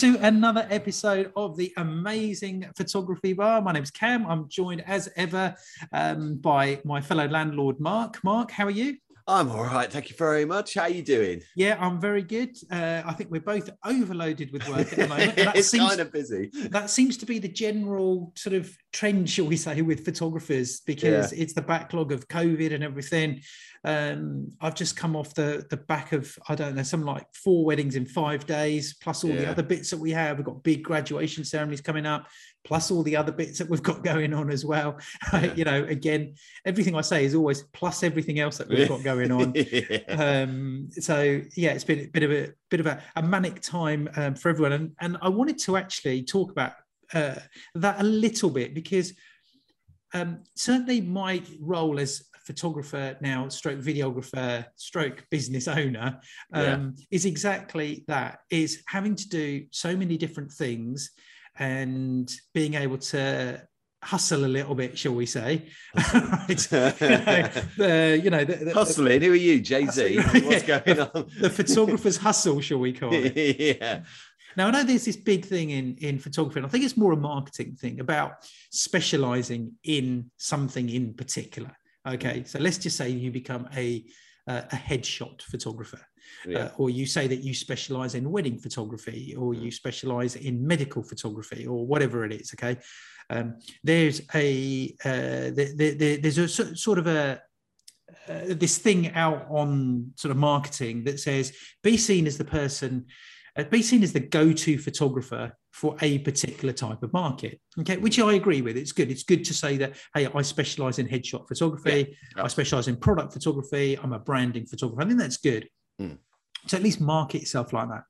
to another episode of the Amazing Photography Bar. My name's Kam. I'm joined as ever um, by my fellow landlord, Mark. Mark, how are you? I'm all right, thank you very much. How are you doing? Yeah, I'm very good. Uh, I think we're both overloaded with work at the moment. it's seems, kind of busy. That seems to be the general sort of trend, shall we say, with photographers because yeah. it's the backlog of COVID and everything. Um, I've just come off the the back of I don't know some like four weddings in five days, plus all yeah. the other bits that we have. We've got big graduation ceremonies coming up, plus all the other bits that we've got going on as well. Yeah. you know, again, everything I say is always plus everything else that we've got going on. yeah. um, so yeah, it's been a bit of a bit of a, a manic time um, for everyone, and and I wanted to actually talk about uh, that a little bit because um, certainly my role as photographer now, stroke videographer, stroke business owner, um, yeah. is exactly that: is having to do so many different things and being able to hustle a little bit, shall we say? right. the, you know, the, the, hustling. Who are you, Jay Z? What's going on? the photographer's hustle, shall we call it? yeah. Now I know there's this big thing in in photography, and I think it's more a marketing thing about specializing in something in particular. Okay, so let's just say you become a uh, a headshot photographer, yeah. uh, or you say that you specialize in wedding photography, or you specialize in medical photography, or whatever it is. Okay, um, there's a uh, the, the, there's a sort of a uh, this thing out on sort of marketing that says be seen as the person uh, be seen as the go-to photographer for a particular type of market. Okay, which I agree with. It's good. It's good to say that, hey, I specialize in headshot photography, yeah. I specialize in product photography, I'm a branding photographer. I think that's good. Mm. To at least market itself like that.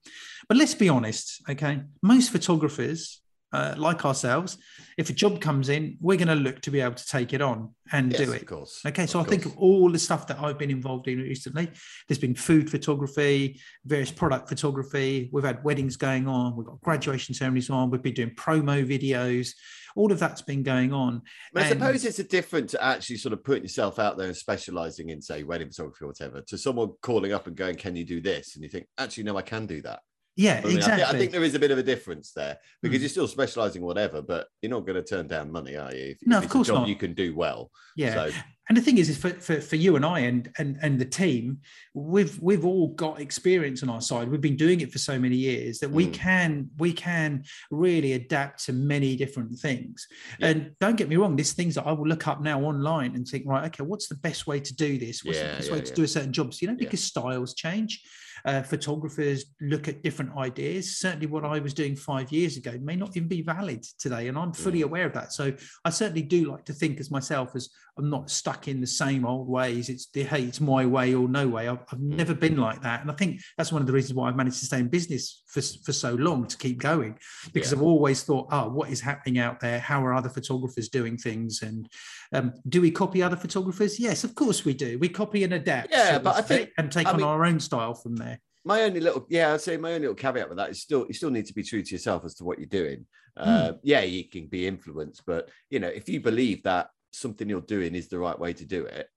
But let's be honest, okay? Most photographers uh, like ourselves, if a job comes in, we're going to look to be able to take it on and yes, do it. Of course. Okay. So of I think of all the stuff that I've been involved in recently, there's been food photography, various product photography. We've had weddings going on. We've got graduation ceremonies on. We've been doing promo videos. All of that's been going on. I and, suppose it's a different to actually sort of putting yourself out there and specializing in, say, wedding photography or whatever, to someone calling up and going, Can you do this? And you think, Actually, no, I can do that. Yeah, I mean, exactly. I think, I think, there is a bit of a difference there because mm. you're still specializing whatever, but you're not going to turn down money, are you? If, no, if of course not. You can do well. Yeah. So. And the thing is, is for, for, for you and I and, and and the team, we've we've all got experience on our side. We've been doing it for so many years that we mm. can we can really adapt to many different things. Yeah. And don't get me wrong, there's things that I will look up now online and think, right, okay, what's the best way to do this? What's yeah, the best yeah, way to do a certain job? So, you know, because styles change uh, photographers look at different ideas. Certainly, what I was doing five years ago may not even be valid today, and I'm fully mm. aware of that. So, I certainly do like to think as myself as I'm not stuck in the same old ways. It's hey, it's my way or no way. I've, I've mm. never been like that, and I think that's one of the reasons why I've managed to stay in business for for so long to keep going, because yeah. I've always thought, oh, what is happening out there? How are other photographers doing things? And um, do we copy other photographers? Yes, of course we do. We copy and adapt. Yeah, but I think and take I on mean, our own style from there my only little yeah i'd say my only little caveat with that is still you still need to be true to yourself as to what you're doing mm. uh, yeah you can be influenced but you know if you believe that something you're doing is the right way to do it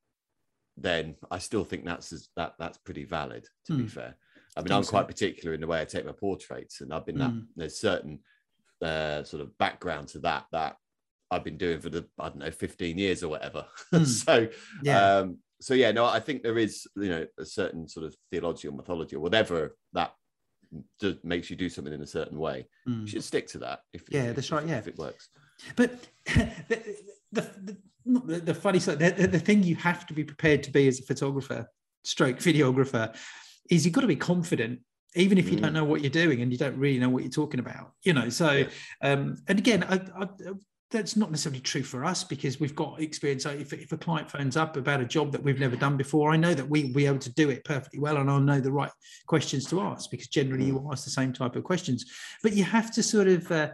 then i still think that's that that's pretty valid to mm. be hmm. fair i mean I i'm quite particular in the way i take my portraits and i've been mm. that hmm. there's certain uh, sort of background to that that I've been doing for the I don't know 15 years or whatever. Mm. so yeah. um, so yeah, no, I think there is you know a certain sort of theology or mythology or whatever that does, makes you do something in a certain way. Mm. You should stick to that. If yeah, if, that's right. Yeah, if it works. But the the, the, the, funny side, the, the thing you have to be prepared to be as a photographer, stroke videographer, is you've got to be confident even if you mm. don't know what you're doing and you don't really know what you're talking about you know so yeah. um and again I, I, that's not necessarily true for us because we've got experience. If, if a client phones up about a job that we've never done before, I know that we will be able to do it perfectly well and I'll know the right questions to ask because generally you mm. ask the same type of questions. But you have to sort of, uh,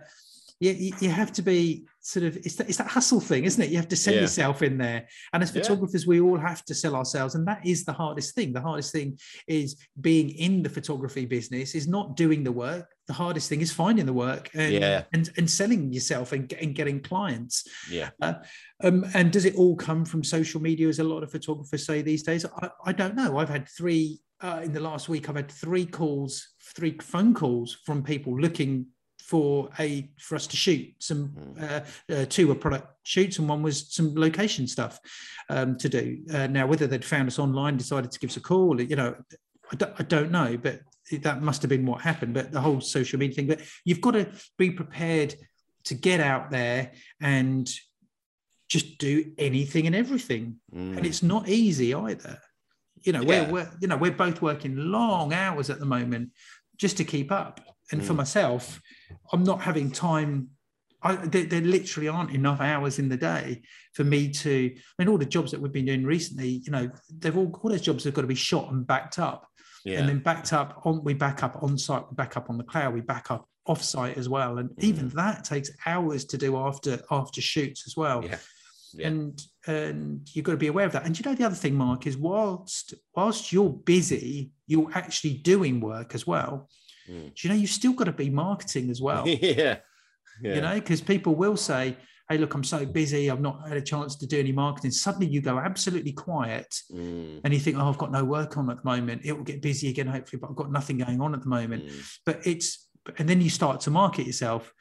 you, you have to be sort of it's that, it's that hustle thing isn't it? You have to sell yeah. yourself in there. And as photographers yeah. we all have to sell ourselves and that is the hardest thing. The hardest thing is being in the photography business is not doing the work. The hardest thing is finding the work and yeah. and, and selling yourself and, and getting clients. Yeah. Uh, um, and does it all come from social media as a lot of photographers say these days? I, I don't know. I've had three uh, in the last week, I've had three calls, three phone calls from people looking for a for us to shoot some Hmm. uh, uh, two were product shoots and one was some location stuff um, to do. Uh, now, whether they'd found us online, decided to give us a call, you know, I don't, I don't know, but that must have been what happened. But the whole social media thing, but you've got to be prepared to get out there and just do anything and everything Mm. and it's not easy either. You know, Yeah. we're, we're you know we're both working long hours at the moment just to keep up. And for Mm. myself, I'm not having time. I, there, there literally aren't enough hours in the day for me to. I mean, all the jobs that we've been doing recently, you know, they've all all those jobs have got to be shot and backed up, yeah. and then backed up on. We back up on site, we back up on the cloud, we back up off site as well, and even that takes hours to do after after shoots as well yeah. Yeah. and and you've got to be aware of that. And you know the other thing, Mark, is whilst whilst you're busy, you're actually doing work as well. Mm. Do you know you've still got to be marketing as well? yeah. Yeah. You know, because people will say, "Hey, look, I'm so busy, I've not had a chance to do any marketing." Suddenly, you go absolutely quiet, Mm. and you think, "Oh, I've got no work on at the moment. It will get busy again, hopefully, but I've got nothing going on at the moment." Mm. But it's and then you start to market yourself.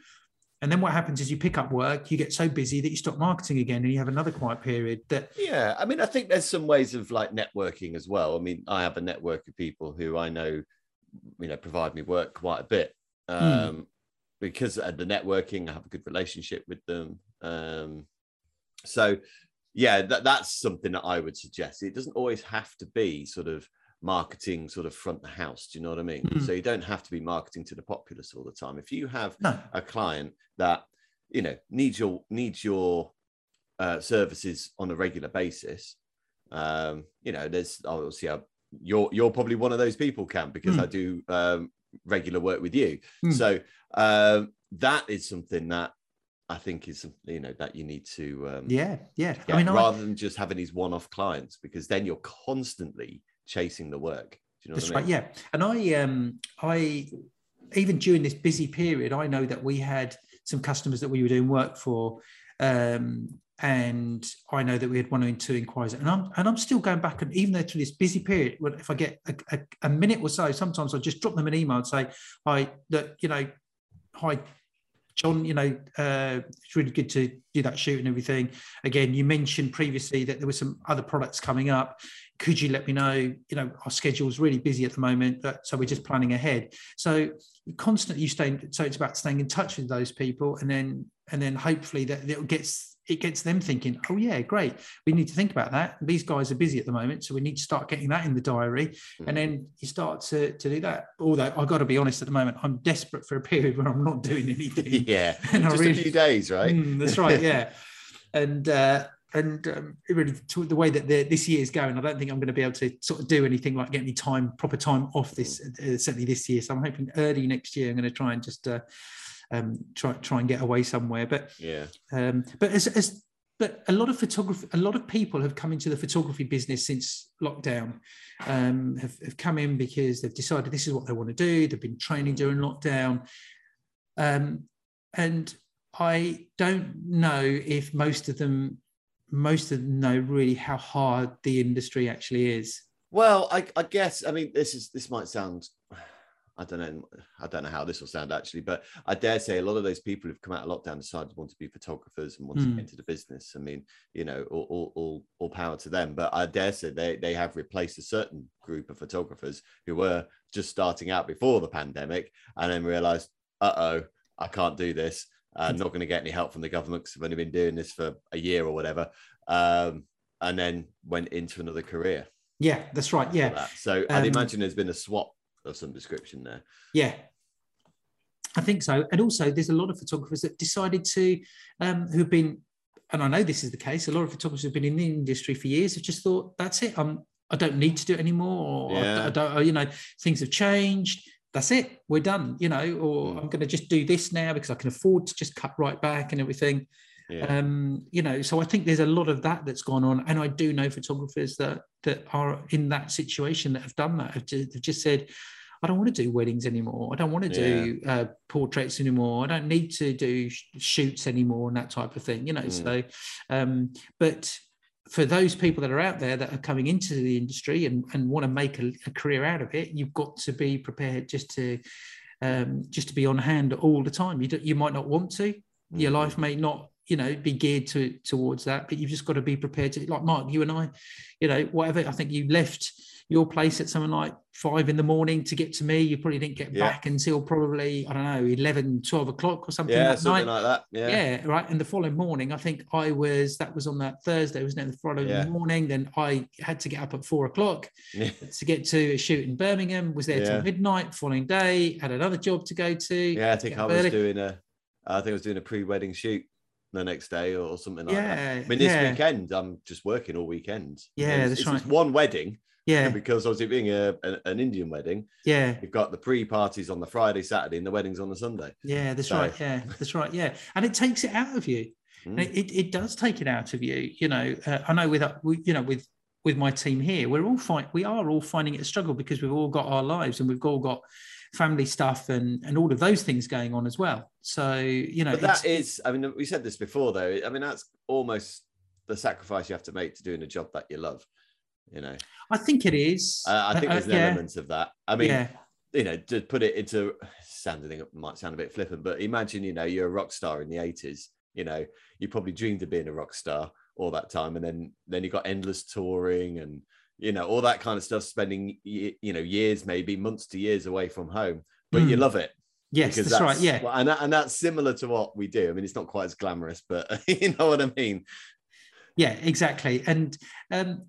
And then what happens is you pick up work, you get so busy that you stop marketing again, and you have another quiet period. That Yeah, I mean, I think there's some ways of like networking as well. I mean, I have a network of people who I know, you know, provide me work quite a bit um, because of the networking. I have a good relationship with them. Um, so, yeah, that, that's something that I would suggest. It doesn't always have to be sort of marketing, sort of front the house. Do you know what I mean? Mm. So you don't have to be marketing to the populace all the time. If you have no, a client that you know needs your needs your uh, services on a regular basis um you know there's obviously uh, you're you're probably one of those people Kam because Mm. i do um regular work with you Mm. so um that is something that i think is you know that you need to um yeah, yeah. I mean, I, rather than just having these one-off clients because then you're constantly chasing the work do you know that's what I right. Yeah, and I, um, I, even during this busy period, I know that we had some customers that we were doing work for, um, and I know that we had one or two inquiries, and I'm and I'm still going back, and even though through this busy period, if I get a, a, a minute or so, sometimes I just drop them an email and say, "Hi, that you know, hi." John, you know, uh, it's really good to do that shoot and everything. Again, you mentioned previously that there were some other products coming up. Could you let me know? You know, our schedule's really busy at the moment, but, so we're just planning ahead. So constantly you stay. So it's about staying in touch with those people, and then and then hopefully that it gets it gets them thinking, oh yeah, great. We need to think about that. These guys are busy at the moment, so we need to start getting that in the diary Mm. and then you start to, to do that. Although I've got to be honest, at the moment, I'm desperate for a period where I'm not doing anything. yeah And just really- a few days right Mm, that's right, yeah. and uh, and um, really to the way that the, this year is going, I don't think I'm going to be able to sort of do anything like get any time, proper time off this uh, certainly this year. So I'm hoping early next year I'm going to try and just uh, um, try try and get away somewhere. But yeah um, but as, as but a lot of photography, a lot of people have come into the photography business since lockdown. Um, have, have come in because they've decided this is what they want to do. They've been training during lockdown, um, and I don't know if most of them, most of them know really how hard the industry actually is. Well, I, I guess I mean this is this might sound I don't know I don't know how this will sound actually, but I dare say a lot of those people who've come out of lockdown decided to want to be photographers and want to Mm. get into the business. I mean, you know, all, all, all, all power to them. But I dare say they they have replaced a certain group of photographers who were just starting out before the pandemic and then realized, uh oh, I can't do this. I'm not going to get any help from the government because I've only been doing this for a year or whatever. Um, and then went into another career. Yeah, that's right. Yeah, that. So I'd Um, imagine there's been a swap of some description there. Yeah, I think so. And also, there's a lot of photographers that decided to, um, who've been, and I know this is the case. A lot of photographers who've been in the industry for years have just thought, "That's it. I'm. I don't need to do it anymore. Or I- Yeah. I, don't. or, You know, things have changed. That's it. We're done. You know, or Mm. I'm going to just do this now because I can afford to just cut right back and everything. Yeah. Um, you know, so I think there's a lot of that that's gone on, and I do know photographers that that are in that situation that have done that. Have just, have just said, I don't want to do weddings anymore. I don't want to do uh, portraits anymore. I don't need to do sh- shoots anymore and that type of thing. You know, Mm. so um, but for those people that are out there that are coming into the industry and, and want to make a, a career out of it, you've got to be prepared just to um, just to be on hand all the time. You do, you might not want to. Your Mm. life may not you know be geared to towards that, but you've just got to be prepared to. Like Mark, you and I, you know, whatever. I think you left your place at something like five in the morning to get to me. You probably didn't get Yeah. back until probably I don't know 11, 12 o'clock or something. Yeah, something night. like that. Yeah. Yeah. right. And the following morning, I think I was that was on that Thursday, wasn't it? The following Yeah. morning, then I had to get up at four o'clock Yeah. to get to a shoot in Birmingham. Was there Yeah. till midnight. Following day, had another job to go to. Yeah, I think I was early. doing a, I think I was doing a pre-wedding shoot the next day or, something like that. I mean, this yeah. weekend I'm just working all weekend. Yeah, it's, that's it's right. one wedding, Yeah, because obviously being a, a- an Indian wedding, yeah, you've got the pre-parties on the Friday, Saturday, and the weddings on the Sunday. yeah. That's So- right. Yeah, that's right. Yeah, and it takes it out of you. Mm. It, it does take it out of you. You know, uh, I know with uh, we, you know with with my team here, we're all find we are all finding it a struggle because we've all got our lives and we've all got family stuff and and all of those things going on as well. So you know, But that is, I mean, we said this before, though. I mean, that's almost the sacrifice you have to make to doing a job that you love. You know, I think it is. I, I think Uh, there's an yeah, element of that. I mean, yeah, you know, to put it into sounding it might sound a bit flippant, but imagine, you know, you're a rock star in the 80s, you know, you probably dreamed of being a rock star all that time. And then then you got endless touring and you know, all that kind of stuff, spending you know, years, maybe months to years away from home. But you Mm. love it. yes, because that's, right. Yeah, well, and that, and that's similar to what we do. I mean, it's not quite as glamorous, but you know what I mean. yeah, exactly. And um,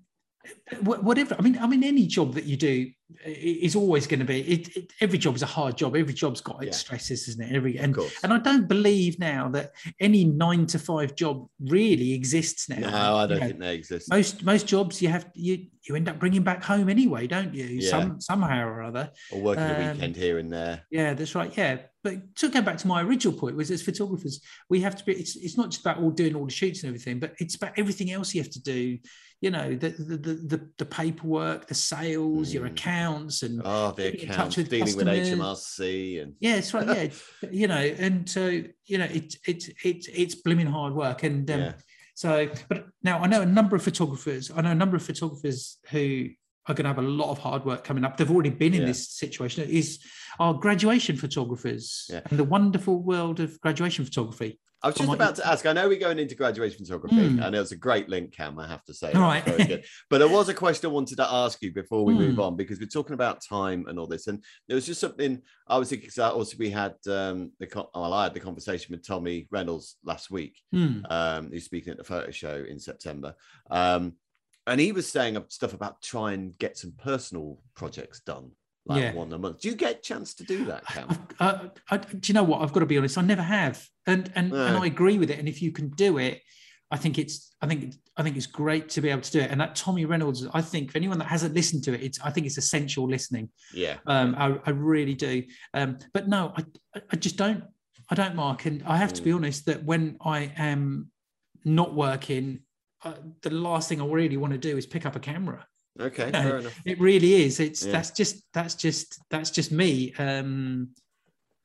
whatever. I mean, I mean, any job that you do is always going to be. It, it, every job is a hard job. Every job's got its Yeah. stresses, isn't it? Every and and I don't believe now that any nine to five job really exists now. no, I don't know, think they exist. most most jobs you have you you end up bringing back home anyway, don't you? Yeah. Some somehow or other. or working a um, weekend here and there. Yeah, that's right. Yeah, but to go back to my original point was as photographers, we have to be. It's it's not just about all doing all the shoots and everything, but it's about everything else you have to do. You know, the the the, the, paperwork, the sales, your Mm. accounts, and Oh, the keeping in touch accounts, with dealing with customers. HMRC and yeah, it's right. Yeah, you know, and so you know, it's it's it's it's blooming hard work, and um, yeah. so, but now I know a number of photographers. I know a number of photographers who are going to have a lot of hard work coming up. They've already been in Yeah. this situation. Is our graduation photographers Yeah. and the wonderful world of graduation photography. I was just about to ask. I know we're going into graduation photography, Mm. and it was a great link, Kam. I have to say, All right. very good. But there was a question I wanted to ask you before we move Mm. on because we're talking about time and all this, and there was just something I was thinking. 'cause Also, we had um, the well, I had the conversation with Tommy Reynolds last week, Hmm. um, who's speaking at the photo show in September. Um, and he was saying stuff about try and get some personal projects done, like Yeah. one a month. Do you get a chance to do that, Kam? Uh, I, do you know what? I've got to be honest. I never have, and and and I agree with it. And if you can do it, I think it's I think I think it's great to be able to do it. And that Tommy Reynolds, I think for anyone that hasn't listened to it, it's I think it's essential listening. Yeah. Um, I, I really do. Um, but no, I, I just don't. I don't, Mark. And I have to be honest that when I am not working, uh, the last thing I really want to do is pick up a camera. Okay. Fair enough. It really is. It's Yeah. that's just that's just that's just me. Um,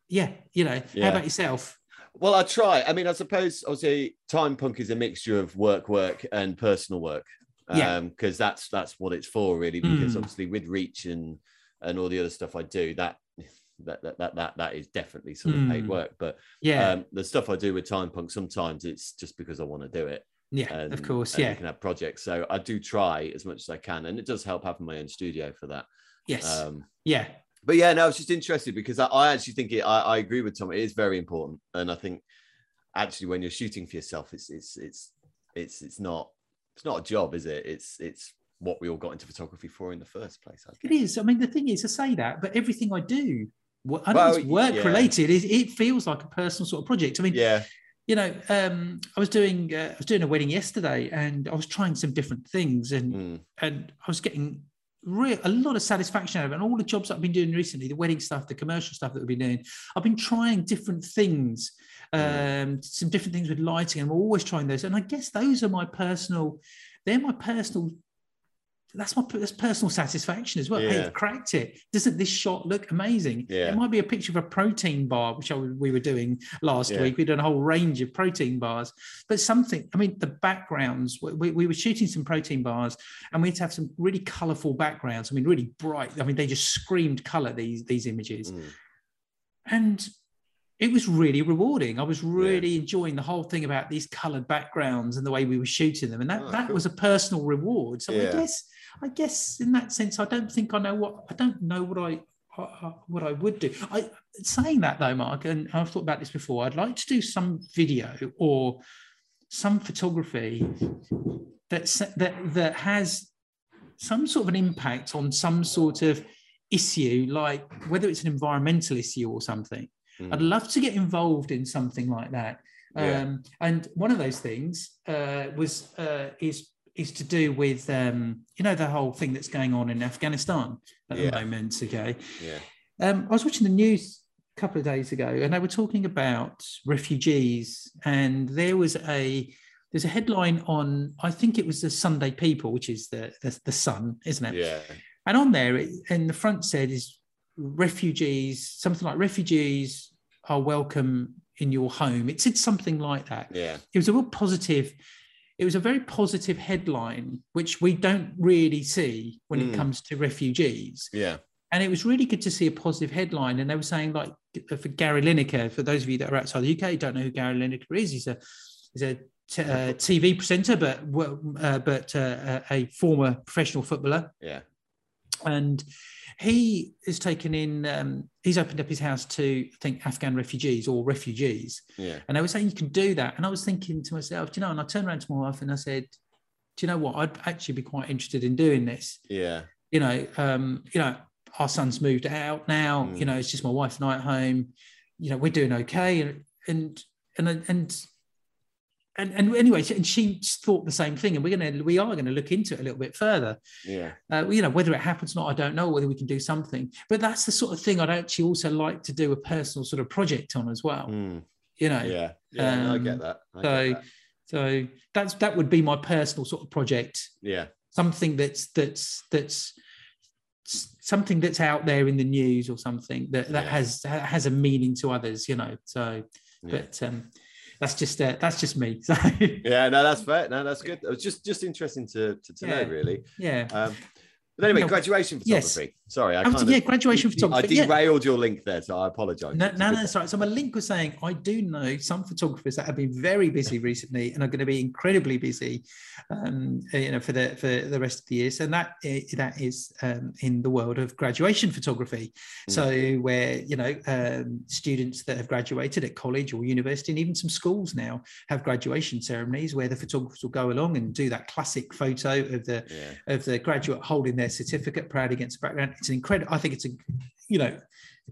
yeah, you know. Yeah. How about yourself? Well, I try. I mean, I suppose obviously time punk is a mixture of work, work, and personal work. Yeah. Um, because that's that's what it's for, really. Because Mm. obviously with reach and and all the other stuff I do, that that that that that, that is definitely sort of paid Mm. work. But Yeah, um, the stuff I do with time punk, sometimes it's just because I want to do it. Yeah, And, of course. Yeah, you can have projects. So I do try as much as I can, and it does help having my own studio for that. yes, Um, yeah, but yeah, no, I was just interested because I, I actually think it, I, I agree with Tom. It is very important, and I think actually when you're shooting for yourself, it's it's it's it's it's not it's not a job, is it? It's it's what we all got into photography for in the first place. I it I mean, the thing is, I say that, but everything I do, I know Well, it's work yeah. related. It, it feels like a personal sort of project. I mean, Yeah, you know, um, I was doing uh, I was doing a wedding yesterday, and I was trying some different things, and Mm. and I was getting real a lot of satisfaction out of it. And all the jobs that I've been doing recently, the wedding stuff, the commercial stuff that we've been doing, I've been trying different things, um, some different things with lighting. and I'm always trying those, and I guess those are my personal. They're my personal that's my that's personal satisfaction as well. Hey, I've cracked it. Doesn't this shot look amazing? Yeah. It might be a picture of a protein bar, which I, we were doing last Yeah. week. We did a whole range of protein bars, but something. I mean, the backgrounds. We, we were shooting some protein bars, and we had to have some really colourful backgrounds. I mean, really bright. I mean, they just screamed colour. These these images, Mm. and it was really rewarding. I was really enjoying the whole thing about these coloured backgrounds and the way we were shooting them, and that Oh, that cool. was a personal reward. So I guess I guess in that sense, I don't think I know what I don't know what I. What I would do. I saying that though, Mark, and I've thought about this before. I'd like to do some video or some photography that's that that has some sort of an impact on some sort of issue, like whether it's an environmental issue or something. Mm. I'd love to get involved in something like that. Yeah. Um, and one of those things uh, was uh, is is to do with um, you know the whole thing that's going on in Afghanistan at Yeah. the moment. Okay, Yeah. um, I was watching the news a couple of days ago, and they were talking about refugees, and there was a there's a headline on I think it was the Sunday People, which is the the, the Sun, isn't it? Yeah. And on there, it, in the front said is refugees, something like refugees are welcome in your home. It said something like that. Yeah. It was a real positive. It was a very positive headline, which we don't really see when it Mm. comes to refugees. Yeah. And it was really good to see a positive headline. And they were saying, like, for Gary Lineker, for those of you that are outside the UK, don't know who Gary Lineker is. He's a he's a t- uh, TV presenter, but uh, but uh, a former professional footballer Yeah. and he has taken in um, he's opened up his house to I think Afghan refugees or refugees. Yeah. and they were saying you can do that. And I was thinking to myself do you know? And I turned around to my wife and I said do you know what? I'd actually be quite interested in doing this. Yeah. you know um, you know our son's moved out now Mm. you know it's just my wife and I at home. You know we're doing okay. And and and and and, anyway, and she thought the same thing, and we're gonna we are gonna look into it a little bit further Yeah. uh, you know whether it happens or not i don't know whether we can do something but that's the sort of thing i'd actually also like to do a personal sort of project on as well Mm. you know Yeah. Yeah. no, I Um, get that. I so get that. so that's that would be my personal sort of project Yeah. something that's that's that's something that's out there in the news or something that that Yeah. has has a meaning to others you know so Yeah. but um that's just uh, that's just me so Yeah, no, that's fair. No, that's good. It was just just interesting to to, to know, really. yeah Um, but anyway, No, graduation yes. Sorry, I yeah of graduation I photography yeah. derailed your link there, so I apologise. No, no, no, right. So my link was saying I do know some photographers that have been very busy recently and are going to be incredibly busy, um, you know, for the for the rest of the year. So that that is um, in the world of graduation photography. So where you know um, students that have graduated at college or university and even some schools now have graduation ceremonies where the photographers will go along and do that classic photo of the Yeah. of the graduate holding their certificate proud against the background. It's an incredible. I think it's a, you know,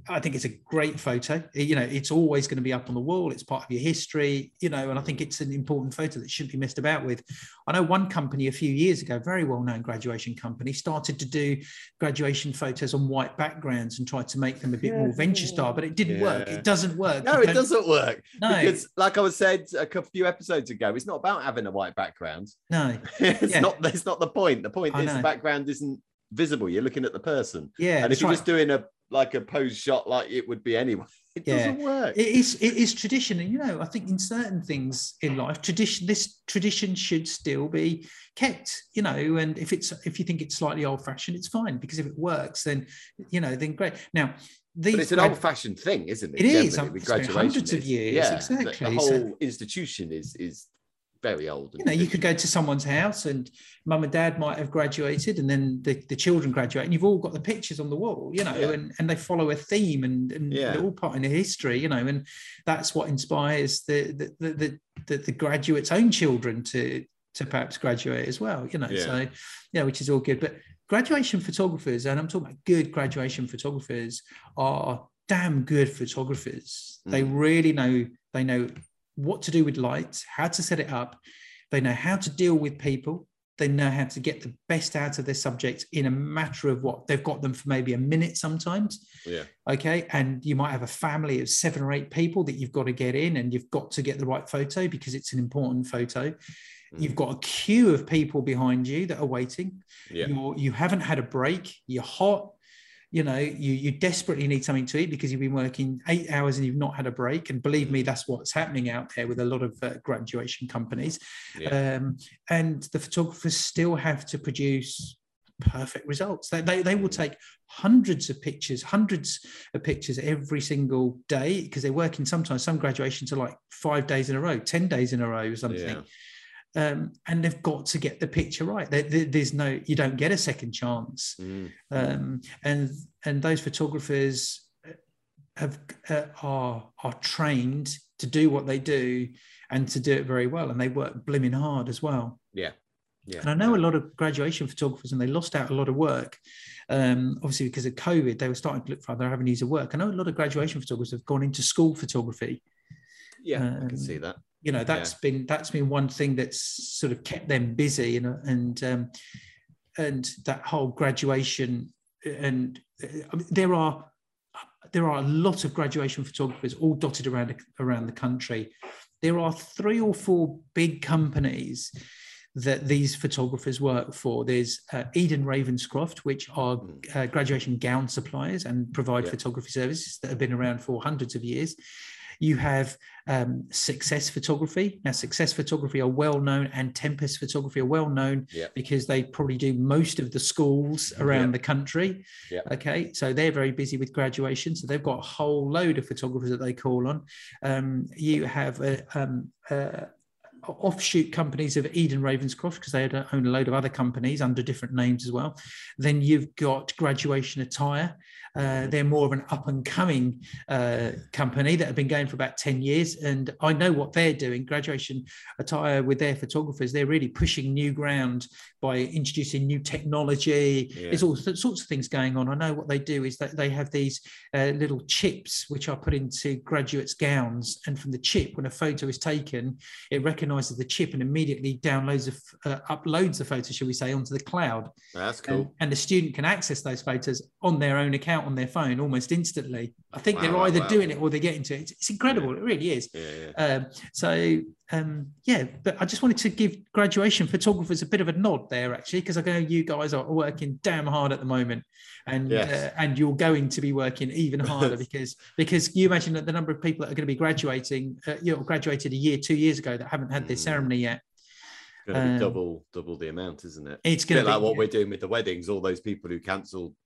I think it's a great photo. You know, it's always going to be up on the wall. It's part of your history. You know, and I think it's an important photo that shouldn't be messed about with. I know one company a few years ago, very well-known graduation company, started to do graduation photos on white backgrounds and tried to make them a bit more venture style, but it didn't work. It doesn't work. No, it doesn't work No, because, like I was said a few episodes ago, it's not about having a white background. no. it's Yeah. not. it's not the point. The point I is the background isn't visible. You're looking at the person, Yeah, and if you're right. just doing a like a pose shot like it would be anyway, it Yeah. doesn't work. it is it is tradition and you know i think in certain things in life tradition this tradition should still be kept you know and if it's if you think it's slightly old fashioned it's fine because if it works then you know then great now these but it's an grad- old-fashioned thing, isn't it? It is. with graduation hundreds of years, Yeah, exactly, The, so- whole institution is is very old. you know you could go to someone's house and mum and dad might have graduated and then the, the children graduate and you've all got the pictures on the wall you know Yeah. and, and they follow a theme and, and Yeah. they're all part in the history you know and that's what inspires the the the, the, the, the graduates own children to to perhaps graduate as well you know Yeah. so yeah which is all good but graduation photographers and i'm talking about good graduation photographers are damn good photographers they Mm. really know they know what to do with lights how to set it up they know how to deal with people they know how to get the best out of their subjects in a matter of what they've got them for maybe a minute sometimes. Yeah. Okay. And you might have a family of seven or eight people that you've got to get in, and you've got to get the right photo because it's an important photo. Mm. You've got a queue of people behind you that are waiting. Yeah. You're, you haven't had a break. You're hot. You know, you, you desperately need something to eat because you've been working eight hours and you've not had a break. And believe me, that's what's happening out there with a lot of uh, graduation companies. Yeah. Um, and the photographers still have to produce perfect results. They, they, they will take hundreds of pictures, hundreds of pictures every single day because they're working sometimes, some graduations are like five days in a row, 10 days in a row or something. Yeah. Um, and they've got to get the picture right. There, there- there's no, you don't get a second chance. Mm. Um, and and those photographers have uh, are are trained to do what they do and to do it very well, and they work blimmin' hard as well. Yeah. Yeah. And I know a lot of graduation photographers, and they lost out a lot of work. Um, obviously, because of COVID, they were starting to look for other avenues of work. I know a lot of graduation photographers have gone into school photography. Yeah. I Um, can see that. You know, that's been that's been one thing that's sort of kept them busy, and and um, and that whole graduation. And uh, I mean, there are there are a lot of graduation photographers all dotted around around the country. There are three or four big companies that these photographers work for. There's uh, Ede & Ravenscroft, which are Mm. uh, graduation gown suppliers and provide Yeah. photography services that have been around for hundreds of years. You have um, Success Photography. Now, Success Photography are well known, and Tempest Photography are well known Yeah. because they probably do most of the schools around Yeah. the country. Yeah. Okay, so they're very busy with graduation, so they've got a whole load of photographers that they call on. Um, you have a, um, uh, offshoot companies of Ede & Ravenscroft because they had- own a load of other companies under different names as well. Then you've got Graduation Attire. Uh, they're more of an up and coming uh, company that have been going for about 10 years. And I know what they're doing. Graduation Attire with their photographers, they're really pushing new ground by introducing new technology. Yeah. There's all sorts of things going on. I know what they do is that they have these uh, little chips which are put into graduates' gowns. And from the chip, when a photo is taken, it recognizes the chip and immediately downloads, a uh, uploads the photo, shall we say, onto the cloud. That's And, cool. and the student can access those photos on their own account on their phone almost instantly. I think Wow, they're either wow. doing it or they're getting to it. It's, incredible. It really is. Yeah. yeah. Um, so um, yeah, but I just wanted to give graduation photographers a bit of a nod there, actually, because I know you guys are working damn hard at the moment, and Yes. uh, and you're going to be working even harder because because you imagine that the number of people that are going to be graduating, uh, you know, graduated a year, two years ago that haven't had their Mm. ceremony yet. It's going to be um, double, double the amount, isn't it? It's going to like be what we're doing with the weddings. All those people who cancelled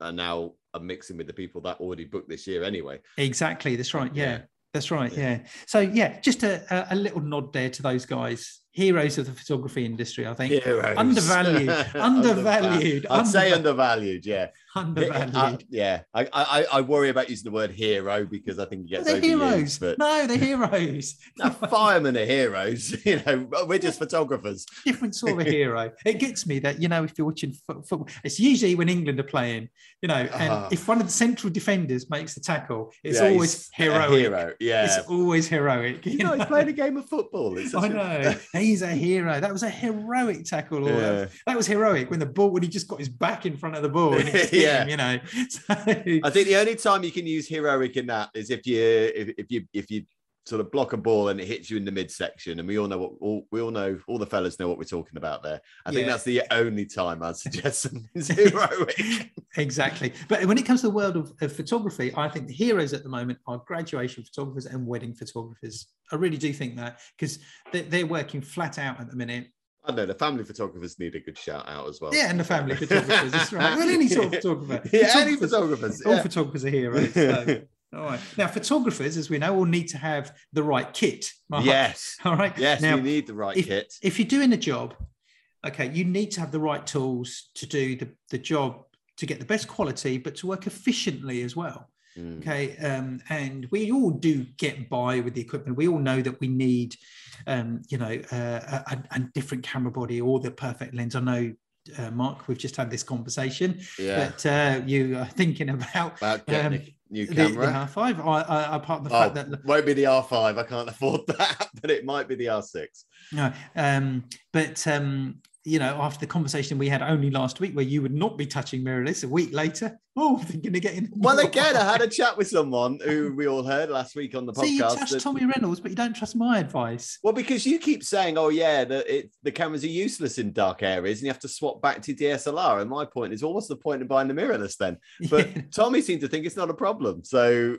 are now mixing with the people that already booked this year anyway. exactly. That's right. Yeah. Yeah. That's right. Yeah. Yeah. So yeah, just a, a, a little nod there to those guys, heroes of the photography industry. I think Heroes. Undervalued. Undervalued. I'd say undervalued. Yeah. Undervalued. Uh, yeah. I, I I worry about using the word hero because I think it gets they're heroes. But No, they're heroes. no, firemen are heroes. You know, we're just photographers. Different sort of hero. It gets me that you know if you're watching fo- football, it's usually when England are playing. You know, and Ah. if one of the central defenders makes the tackle, it's Yeah, always heroic. hero. Yeah. It's always heroic. you know, he's playing a game of football. I a- know he's a hero. That was a heroic tackle. Yeah. That was heroic when the ball when he just got his back in front of the ball Yeah. You know, so, I think the only time you can use heroic in that is if you if, if you if you sort of block a ball and it hits you in the midsection, and we all know what all, we all know all the fellas know what we're talking about there. I think that's the only time I'd suggest something's heroic. exactly. But when it comes to the world of, of photography, I think the heroes at the moment are graduation photographers and wedding photographers. I really do think that because they're, they're working flat out at the minute. I know the family photographers need a good shout out as well. Yeah, and the family photographers. That's right. Well, any sort of photographer. Yeah, any Photographers- photographers. All yeah. photographers are heroes. So. All right. Now, photographers, as we know, will need to have the right kit. Yes. All right. Yes, Now, you need the right if- kit. if you're doing a job, okay, you need to have the right tools to do the, the job to get the best quality, but to work efficiently as well. Mm. Okay. Um, and we all do get by with the equipment. We all know that we need, um, you know, uh, a, a different camera body or the perfect lens. I know, uh, Mark, we've just had this conversation, Yeah. but uh, you are thinking about About um, a new the, camera. the R5, I, I, apart the oh, fact that won't be the R5. I can't afford that, but it might be the R6. No, um, but um, you know, after the conversation we had only last week, where you would not be touching mirrorless, a week later, oh, they're going to get in. Well, again, I had a chat with someone who we all heard last week on the podcast. So you trust that- Tommy Reynolds, but you don't trust my advice. well, because you keep saying, "Oh yeah, the it, the cameras are useless in dark areas, and you have to swap back to DSLR." And my point is, well, what's the point of buying the mirrorless then? But Tommy seemed to think it's not a problem. So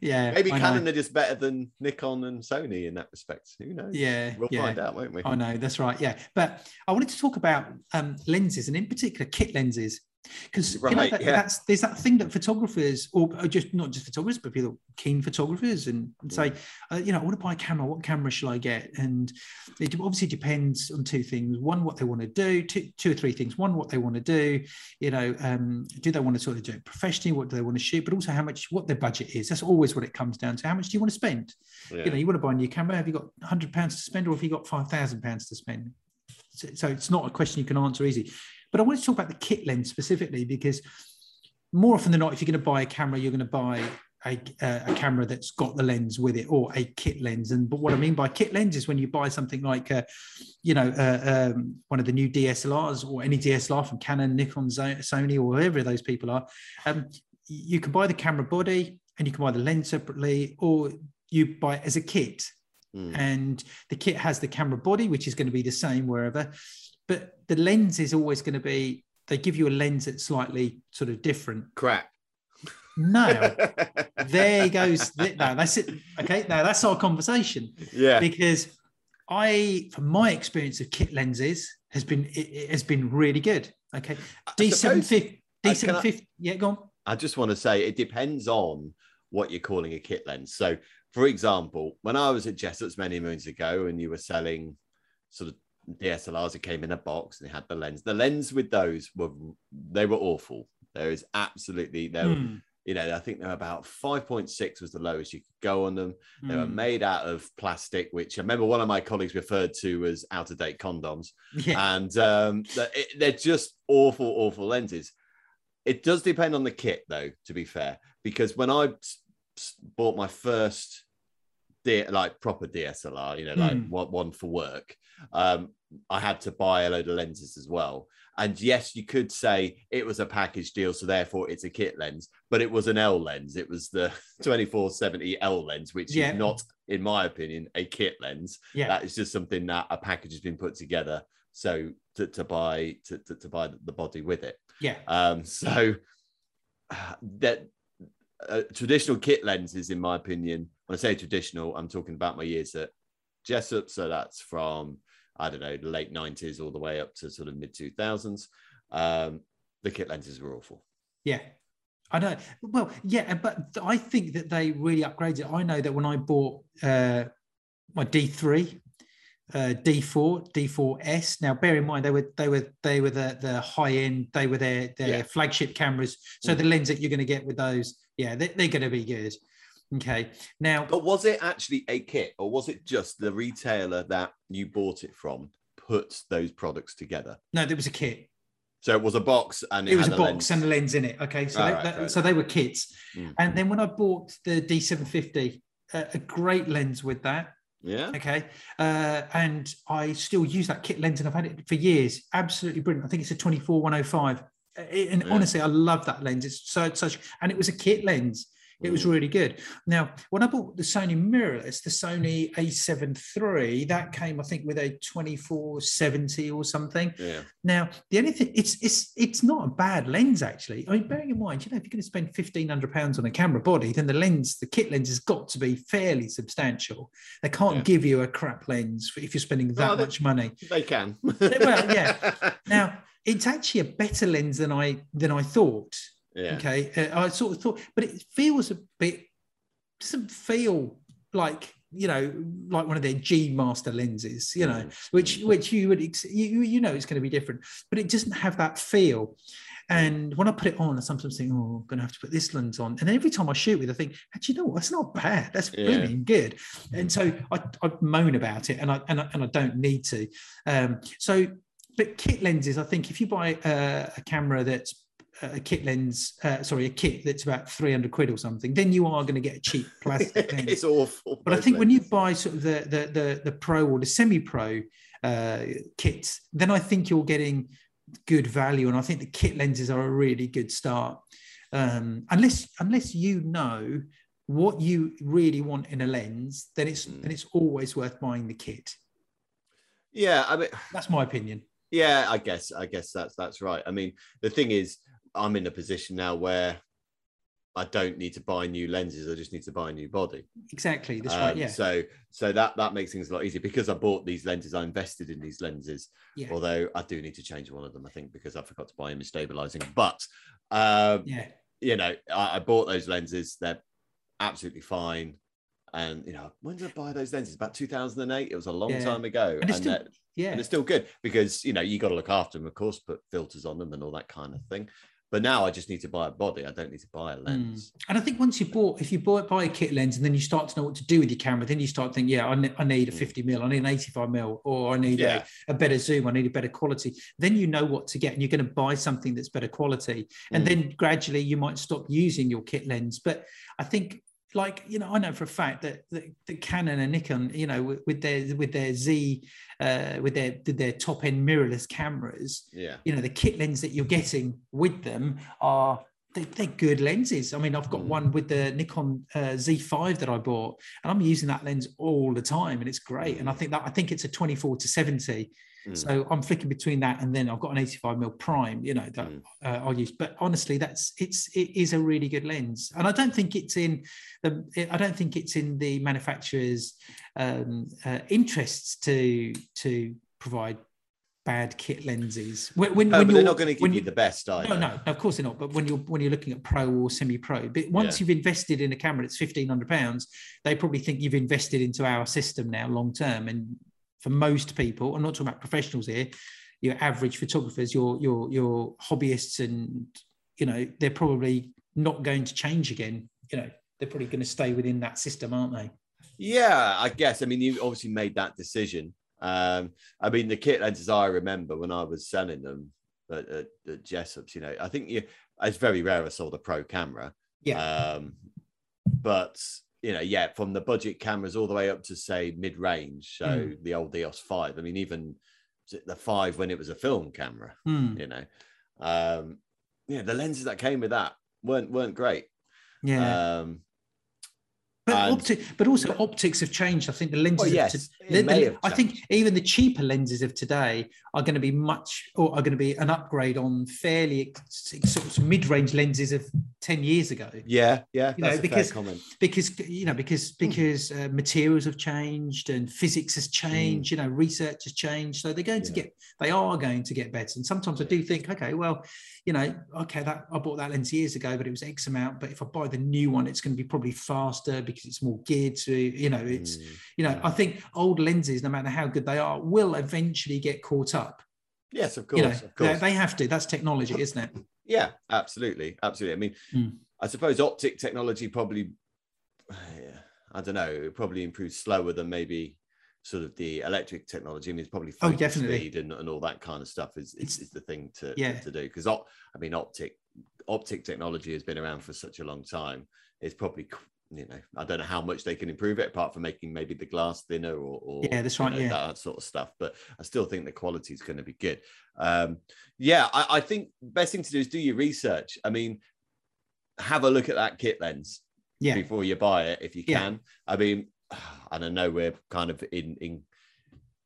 yeah, maybe. Canon are just better than Nikon and Sony in that respect. Who knows? Yeah, we'll yeah. find out, won't we? I know that's right. Yeah, but I wanted to talk about um, lenses and in particular kit lenses because you know, that, yeah. that's there's that thing that photographers or just not just photographers but people keen photographers and, and say uh, you know I want to buy a camera what camera shall I get and it obviously depends on two things one what they want to do two, two or three things one what they want to do you know um, do they want to sort of do it professionally what do they want to shoot but also how much what their budget is that's always what it comes down to how much do you want to spend Yeah. you know, you want to buy a new camera. Have you got hundred pounds to spend, or have you got five thousand pounds to spend? So, so it's not a question you can answer easy. But I want to talk about the kit lens specifically because more often than not, if you're going to buy a camera, you're going to buy a, a camera that's got the lens with it, or a kit lens. And but what I mean by kit lens is when you buy something like, uh, you know, uh, um, one of the new DSLRs or any DSLR from Canon, Nikon, Sony, or whoever those people are. Um, you can buy the camera body and you can buy the lens separately, or you buy it as a kit Mm. and the kit has the camera body which is going to be the same wherever but the lens is always going to be they give you a lens that's slightly sort of different Crap. no there goes th- no that's it okay now that's our conversation yeah. because i from my experience of kit lenses has been it, it has been really good okay I suppose- d750 uh, can I- d750 yeah go on I just want to say it depends on what you're calling a kit lens. So, for example, when I was at Jessops many moons ago and you were selling sort of DSLRs that came in a box and they had the lens, the lens with those were they were awful. There is absolutely there, were- Hmm, you know, I think they're about 5.6 was the lowest you could go on them. They were hmm. made out of plastic, which I remember one of my colleagues referred to as out of date condoms yeah and um, they're just awful, awful lenses. It does depend on the kit, though. To be fair, because when I bought my first, like proper DSLR, you know, like Mm. one for work, um, I had to buy a load of lenses as well. And yes, you could say it was a package deal, so therefore it's a kit lens, but it was an L lens. It was the 2470 L lens, which Yeah. is not, in my opinion, a kit lens yeah that is just something that a package has been put together so to, to buy to, to, to buy the body with it yeah um so that uh, traditional kit lenses in my opinion when i say traditional i'm talking about my years at Jessop so that's from i don't know the late 90s all the way up to sort of mid 2000s um the kit lenses were awful Yeah, I know. Well, yeah, but I think that they really upgraded it. I know that when I bought uh, my D3, uh, D4, D4S. Now, bear in mind they were they were they were the the high end. They were their their Yeah. flagship cameras. So Mm. the lens that you're going to get with those, yeah, they, they're going to be good. Okay. Now, But was it actually a kit or was it just the retailer that you bought it from put those products together? no, there was a kit. So it was a box and it, it was a had box lens. and a lens in it. Okay, so All they, right, that- right. so they were kits, Mm. and then when I bought the D750, uh, a great lens with that. Yeah. Okay, uh, and I still use that kit lens, and I've had it for years. Absolutely brilliant. I think it's a 24 105, Uh, and Yeah. honestly, I love that lens. It's so such, and it was a kit lens. It was really good. Now, when I bought the Sony mirrorless, the Sony A7 III, that came, I think, with a 2470 or something. Yeah. Now, the only thing it's it's it's not a bad lens actually. I mean, bearing in mind, you know, if you're going to spend fifteen hundred pounds on a camera body, then the lens, the kit lens, has got to be fairly substantial. They can't Yeah. give you a crap lens if you're spending that Oh, they- much money. They can. Well, yeah. Now, it's actually a better lens than I than I thought. Yeah. Okay, uh, I sort of thought, but it feels a bit doesn't feel like you know like one of their G Master lenses, you know, Mm. which which you would you you know it's going to be different, but it doesn't have that feel. And when I put it on, I sometimes think, oh, I'm going to have to put this lens on. And every time I shoot with, it, I think, actually, you know? That's not bad. That's Yeah. really good. And so I, I moan about it, and I, and I and I don't need to. Um, so, but kit lenses, I think, if you buy a, a camera that's a kit lens, uh, sorry, a kit that's about 300 quid or something, then you are going to get a cheap plastic lens. it's awful. But I think when you buy sort of the the the, the pro or the semi-pro uh, kits, then I think you're getting good value, and I think the kit lenses are a really good start. Um, unless unless you know what you really want in a lens, then it's Mm. then it's always worth buying the kit. yeah, I mean, That's my opinion. yeah, I guess, I guess that's that's right. I mean, the thing is, I'm in a position now where I don't need to buy new lenses. I just need to buy a new body. Exactly. That's right. Um, Yeah. So, so that that makes things a lot easier because I bought these lenses. I invested in these lenses. Yeah. Although I do need to change one of them, I think, because I forgot to buy image stabilizing. But um, Yeah. you know, I, I bought those lenses. They're absolutely fine. And you know, when did I buy those lenses? About 2008. It was a long Yeah. time ago, And it's still- Yeah. and it's still good because you know you got to look after them, of course, put filters on them and all that kind of thing. But now I just need to buy a body. I don't need to buy a lens. And I think once you bought, if you bought buy a kit lens and then you start to know what to do with your camera, then you start thinking, yeah, I, ne- I need a Mm. 50 mil, I need an 85 mil, or I need Yeah. a, a better zoom, I need a better quality. Then you know what to get, and you're going to buy something that's better quality. And Mm. then gradually you might stop using your kit lens. But I think, like you know, I know for a fact that that, that Canon and Nikon, you know, with, with their with their Z, uh, with their their top end mirrorless cameras, Yeah. you know the kit lens that you're getting with them are they, they're good lenses. I mean, I've got Mm. one with the Nikon uh, Z5 that I bought, and I'm using that lens all the time, and it's great. And I think that I think it's a 24 to 70. Mm. So I'm flicking between that and then I've got an 85 mil prime, you know, that Mm. uh, I'll use. But honestly, that's it's it is a really good lens, and I don't think it's in the I don't think it's in the manufacturer's um, uh, interests to to provide bad kit lenses. When, when, No, when they're you're- not going to give when you the best either. no, no, of course they're not. But when you're when you're looking at pro or semi-pro, but once Yeah. you've invested in a camera that's fifteen hundred pounds, they probably think you've invested into our system now long term. And for most people, I'm not talking about professionals here, your average photographers, your your your hobbyists, and you know they're probably not going to change again. You know they're probably going to stay within that system, aren't they? Yeah, I guess. I mean, you obviously made that decision. Um, I mean, the kit lenses I remember when I was selling them at, at, at Jessop's, you know, I think you, it's very rare I sold a pro camera. Yeah. Um, but you know, yeah, from the budget cameras all the way up to say mid range, so Mm. the old EOS five. I mean, even the five when it was a film camera, Hmm, you know, um, yeah, the lenses that came with that weren't weren't great. yeah. Um, But And- optic, but also optics have changed. I think the lenses. well, yes, to- the- the- I think even the cheaper lenses of today are going to be much, or are going to be an upgrade on fairly sort of mid-range lenses of ten years ago. Yeah, yeah, You know, because-. Because you know, because because uh, materials have changed and physics has changed. You know, research has changed. So they're going to Mm. Get, they are going to get better. And sometimes I do think, okay, well, you know, okay, that I bought that lens years ago, but it was X amount. But if I buy the new one, it's going to be probably faster because it's more geared to, you know, it's Mm. you know. I think old lenses, no matter how good they are, will eventually get caught up. Yes, of course, you know, of they, course. they have to. That's technology, isn't it? yeah, absolutely, absolutely. I mean, Mm. I suppose optic technology probably, yeah, I don't know, it probably improves slower than maybe sort of the electric technology. I mean, it's probably Oh, definitely. speed and, and all that kind of stuff is is, is the thing to yeah. to do because I mean, optic optic technology has been around for such a long time. It's probably you know I don't know how much they can improve it apart from making maybe the glass thinner or, or Yeah, that's you right, know, yeah. that sort of stuff. But I still think the quality is going to be good. Um, yeah, I, I think best thing to do is do your research. I mean, have a look at that kit lens Yeah, before you buy it if you Yeah. can. I mean, and I know we're kind of in in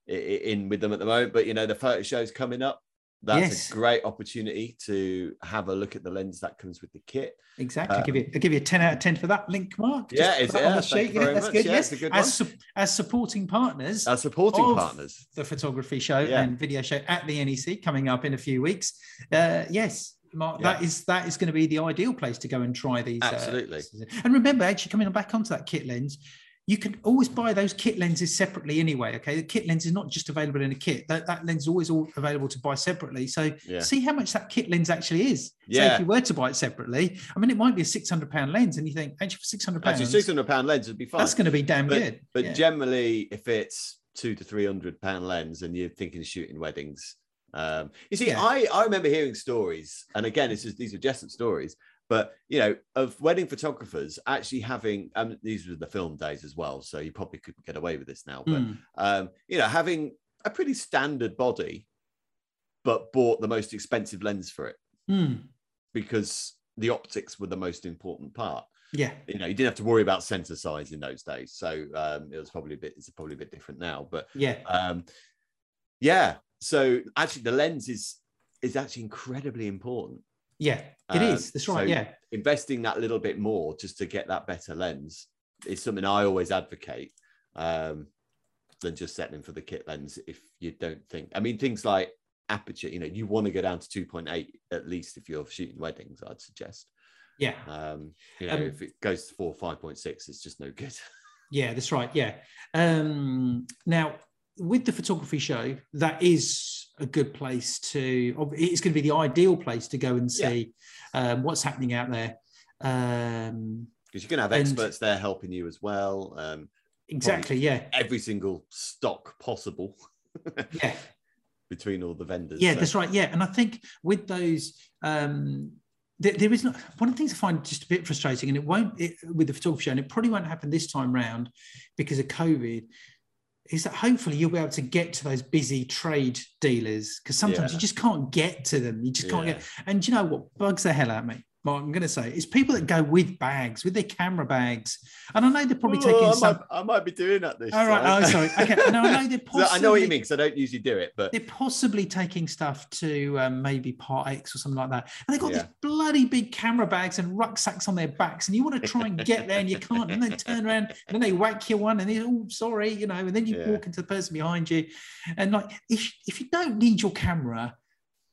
in with them at the moment, but you know the photo show's coming up. That's Yes. a great opportunity to have a look at the lens that comes with the kit. exactly. I'll give you, I'll give you a ten out of ten for that link, Mark. Um, Yeah, it's- that on yeah, the thank sheet. you very that's much. good. Yeah, yes, a good as, su- as supporting partners As supporting partners. the photography show Yeah. and video show at the NEC coming up in a few weeks. Uh, yes, Mark, Yeah. that is that is going to be the ideal place to go and try these. uh, Absolutely. and remember, actually coming back onto that kit lens, you can always buy those kit lenses separately anyway. Okay, the kit lens is not just available in a kit. That, that lens is always all available to buy separately. So Yeah. see how much that kit lens actually is. Yeah. So if you were to buy it separately, I mean, it might be a six hundred pound lens, and you think actually for six hundred pounds, Actually, six hundred pound lens would be fine. that's going to be damn but, good. But Yeah. generally, if it's two to three hundred pound lens and you're thinking of shooting weddings, Um, you see, Yeah. I, I remember hearing stories, and again, this is these are just stories, but you know, of wedding photographers actually having, um, these were the film days as well, so you probably couldn't get away with this now, but Mm. um, you know, having a pretty standard body, but bought the most expensive lens for it Mm. because the optics were the most important part. Yeah. You know, you didn't have to worry about sensor size in those days, so um, it was probably a bit. It's probably a bit different now, but Yeah. um, yeah. So actually, the lens is is actually incredibly important. Yeah. It Um, is. That's right. so- yeah. Investing that little bit more just to get that better lens is something I always advocate. Um, than just settling for the kit lens if you don't think. I mean, things like aperture. You know, you want to go down to two point eight at least if you're shooting weddings. I'd suggest. Yeah. Um, you know, Um, if it goes to four five point six, it's just no good. Yeah, that's right. Yeah. Um, now, with the photography show, that is a good place to. It's going to be the ideal place to go and Yeah. see um, what's happening out there. Um, Because you're going to have And- experts there helping you as well. Um, exactly. Yeah. every single stock possible Yeah. between all the vendors. Yeah, so- that's right. Yeah, and I think with those, um, there, there is not one of the things I find just a bit frustrating, and it won't it, with the photography show, and it probably won't happen this time round because of COVID. Is that hopefully you'll be able to get to those busy trade dealers because sometimes Yeah. you just can't get to them. You just can't Yeah. get. And you know what bugs the hell out of me? Well, I'm going to say it's people that go with bags, with their camera bags, and I know they're probably Oh, taking I, some. might, I might be doing that this All right. time. Oh, sorry. Okay. No, I know they're possibly. I know what you mean because I don't usually do it, but they're possibly taking stuff to um, maybe Part X or something like that. And they've got Yeah. these bloody big camera bags and rucksacks on their backs, and you want to try and get there and you can't. And they turn around and then they whack you one, and they oh sorry, you know, and then you Yeah. walk into the person behind you, and like if if you don't need your camera.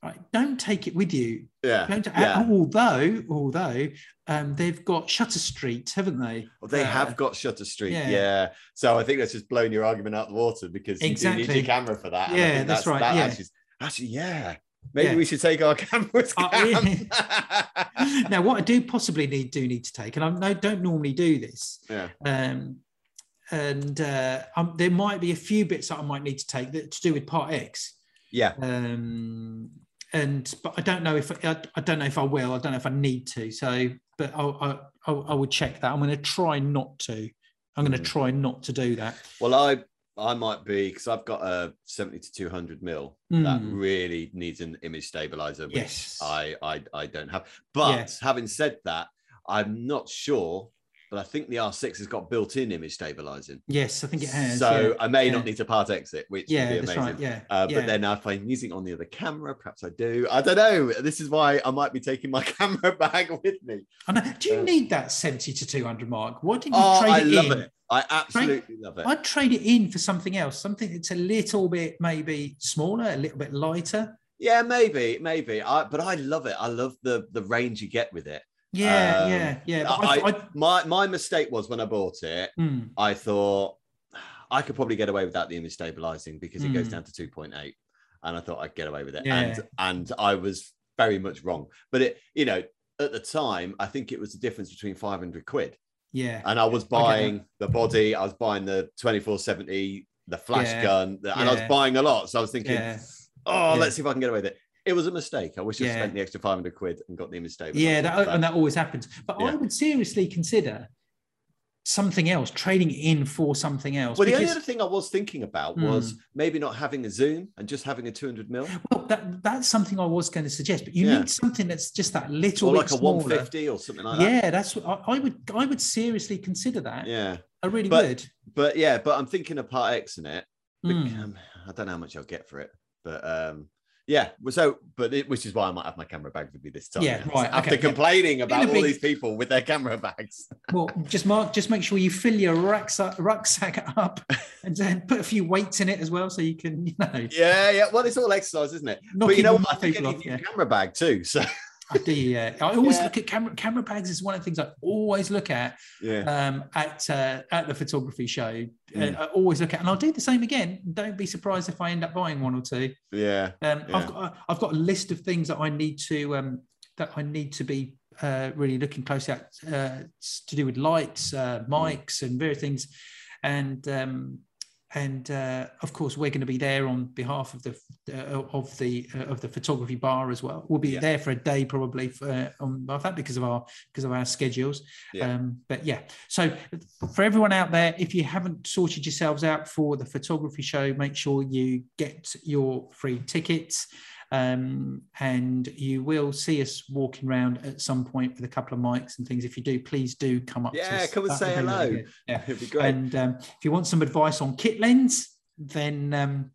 Right, don't take it with you. yeah, Don't, yeah. Although, although um, they've got Shutter Street, haven't they? Well, they Uh, have got Shutter Street, yeah. yeah. So I think that's just blowing your argument out the water because you do need your camera for that. Yeah, think that's right, That yeah. Actually, actually, yeah. Maybe Yeah. we should take our cameras. Uh, Kam. now, what I do possibly need do need to take, and I don't normally do this, yeah, um, and uh, um, there might be a few bits that I might need to take that to do with Part X. yeah, Um, and but I don't know if I, I don't know if I will. I don't know if I need to. So, but I'll, I, I, I would check that. I'm going to try not to. I'm going to Mm. try not to do that. Well, I I might be because I've got a seventy to two hundred mil that Mm. really needs an image stabilizer, which Yes. I, I I don't have. But Yes. having said that, I'm not sure. But I think the R6 has got built-in image stabilizing, Yes, I think it has. so yeah. I may not need to part exit, which Yeah, would be amazing. right. Yeah, Uh, yeah. But then if I'm using it on the other camera, perhaps I do. I don't know. This is why I might be taking my camera bag with me. I know. Do you uh, need that 70 to 200 mark? Why didn't you Oh, trade I it love in? it. I absolutely love it. I'd trade it in for something else, something that's a little bit maybe smaller, a little bit lighter. Yeah, maybe, maybe. I but I love it. I love the the range you get with it. Yeah, Um, yeah, yeah. I, I, I, my my mistake was when I bought it. mm, I thought I could probably get away without the image stabilizing because it goes Mm. down to 2.8. And I thought I'd get away with it. Yeah. And and I was very much wrong. But it, you know, at the time, I think it was the difference between 500 quid. yeah, And I was buying the body, I was buying the 2470, the flash Yeah. gun, the- and I was buying a lot. So I was thinking, oh, let's see if I can get away with it. It was a mistake. I wish I spent the extra 500 quid and got the image stabilizer. yeah. That, and that always happens. But I would seriously consider something else, trading in for something else. well, the only other thing I was thinking about Hmm. was maybe not having a zoom and just having a 200 mil. well, that, that's something I was going to suggest. But you Yeah. need something that's just that little or like a smaller. 150 or something like that. Yeah, that's what I, I would. I would seriously consider that. Yeah. I really But- would. But yeah, but I'm thinking of part X in it. Mm. Um, I don't know how much I'll get for it. But um yeah, so but it, which is why I might have my camera bag with me this time. Yeah, right, After okay, yeah. complaining about all big- these people with their camera bags. Well, just mark, just make sure you fill your rucksack, rucksack up and then put a few weights in it as well, so you can, you know, Yeah, yeah. Well, it's all exercise, isn't it? knock but you know what? I think I need off. Yeah, camera bag too. So I do. Yeah, I always Yeah. look at camera. Camera bags is one of the things I always look at yeah. um, at uh, at the photography show. Mm. Uh, I always look at, and I'll do the same again. Don't be surprised if I end up buying one or two. Yeah. Um, Yeah. I've got a- I've got a list of things that I need to um, that I need to be uh, really looking close at uh, to do with lights, uh, Mm. mics, and various things. And um, and uh, of course, we're going to be there on behalf of the uh, of the uh, of the photography bar as well. We'll be Yeah. there for a day probably for, uh, on that because of our because of our schedules. Yeah. Um, but yeah, so for everyone out there, if you haven't sorted yourselves out for the photography show, make sure you get your free tickets. Um, and you will see us walking around at some point with a couple of mics and things. If you do, please do come up. to Yeah, us. come and say really hello. good. Yeah. It'd be great. And um, if you want some advice on kit lens, then um,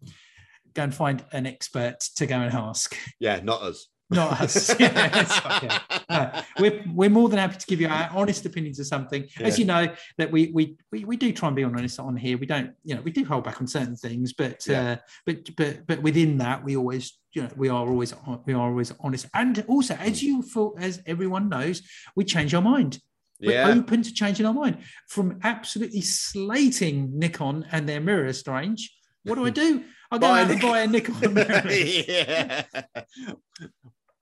go and find an expert to go and ask. yeah, not us. Not us. Yeah. No, we're, we're more than happy to give you our honest opinions of something. As you know, that we, we we we do try and be honest on here. We don't, you know, we do hold back on certain things, but Yeah. uh, but but but within that, we always, you know, we are always we are always honest. And also, as hmm. you feel, as everyone knows, we change our mind. We're Yeah. open to changing our mind from absolutely slating Nikon and their mirror strange What do I do? I go Buy out and buy a Nikon mirrorless. yeah.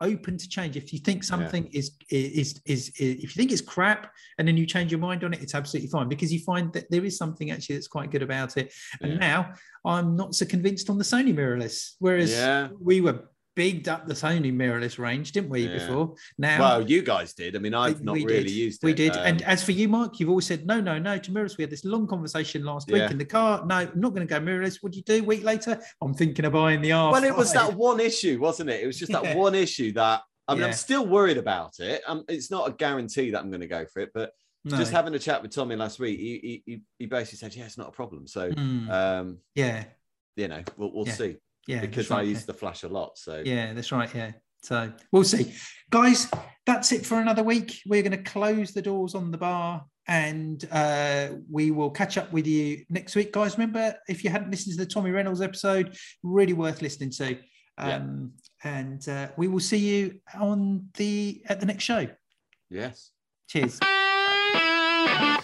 Open to change. If you think something is, is is is if you think it's crap and then you change your mind on it, it's absolutely fine because you find that there is something actually that's quite good about it. And Yeah. now I'm not so convinced on the Sony mirrorless, whereas Yeah. we were bigged up the Sony mirrorless range, didn't we? Yeah. Before now, Well, you guys did. I mean, I've not really did. used it. We did. and Um, as for you, Mark, you've always said no, no, no to mirrorless. We had this long conversation last Yeah. week in the car. No, I'm not going to go mirrorless. What do you do? A week later, I'm thinking of buying the R. well, it was that one issue, wasn't it? It was just that Yeah. one issue that I mean. I'm still worried about it. Um, it's not a guarantee that I'm going to go for it, but No. just having a chat with Tommy last week, he, he, he- he basically said, "Yeah, it's not a problem." So, Mm, um, yeah, you know, we'll, we'll Yeah. see yeah. because right, I yeah. use the flash a lot. So, Yeah, that's right. Yeah. So we'll see. Guys, that's it for another week. We're going to close the doors on the bar and uh, we will catch up with you next week. Guys, remember, if you hadn't listened to the Tommy Reynolds episode, really worth listening to. Yeah. Um, And uh, we will see you on the at the next show. yes. Cheers. Bye.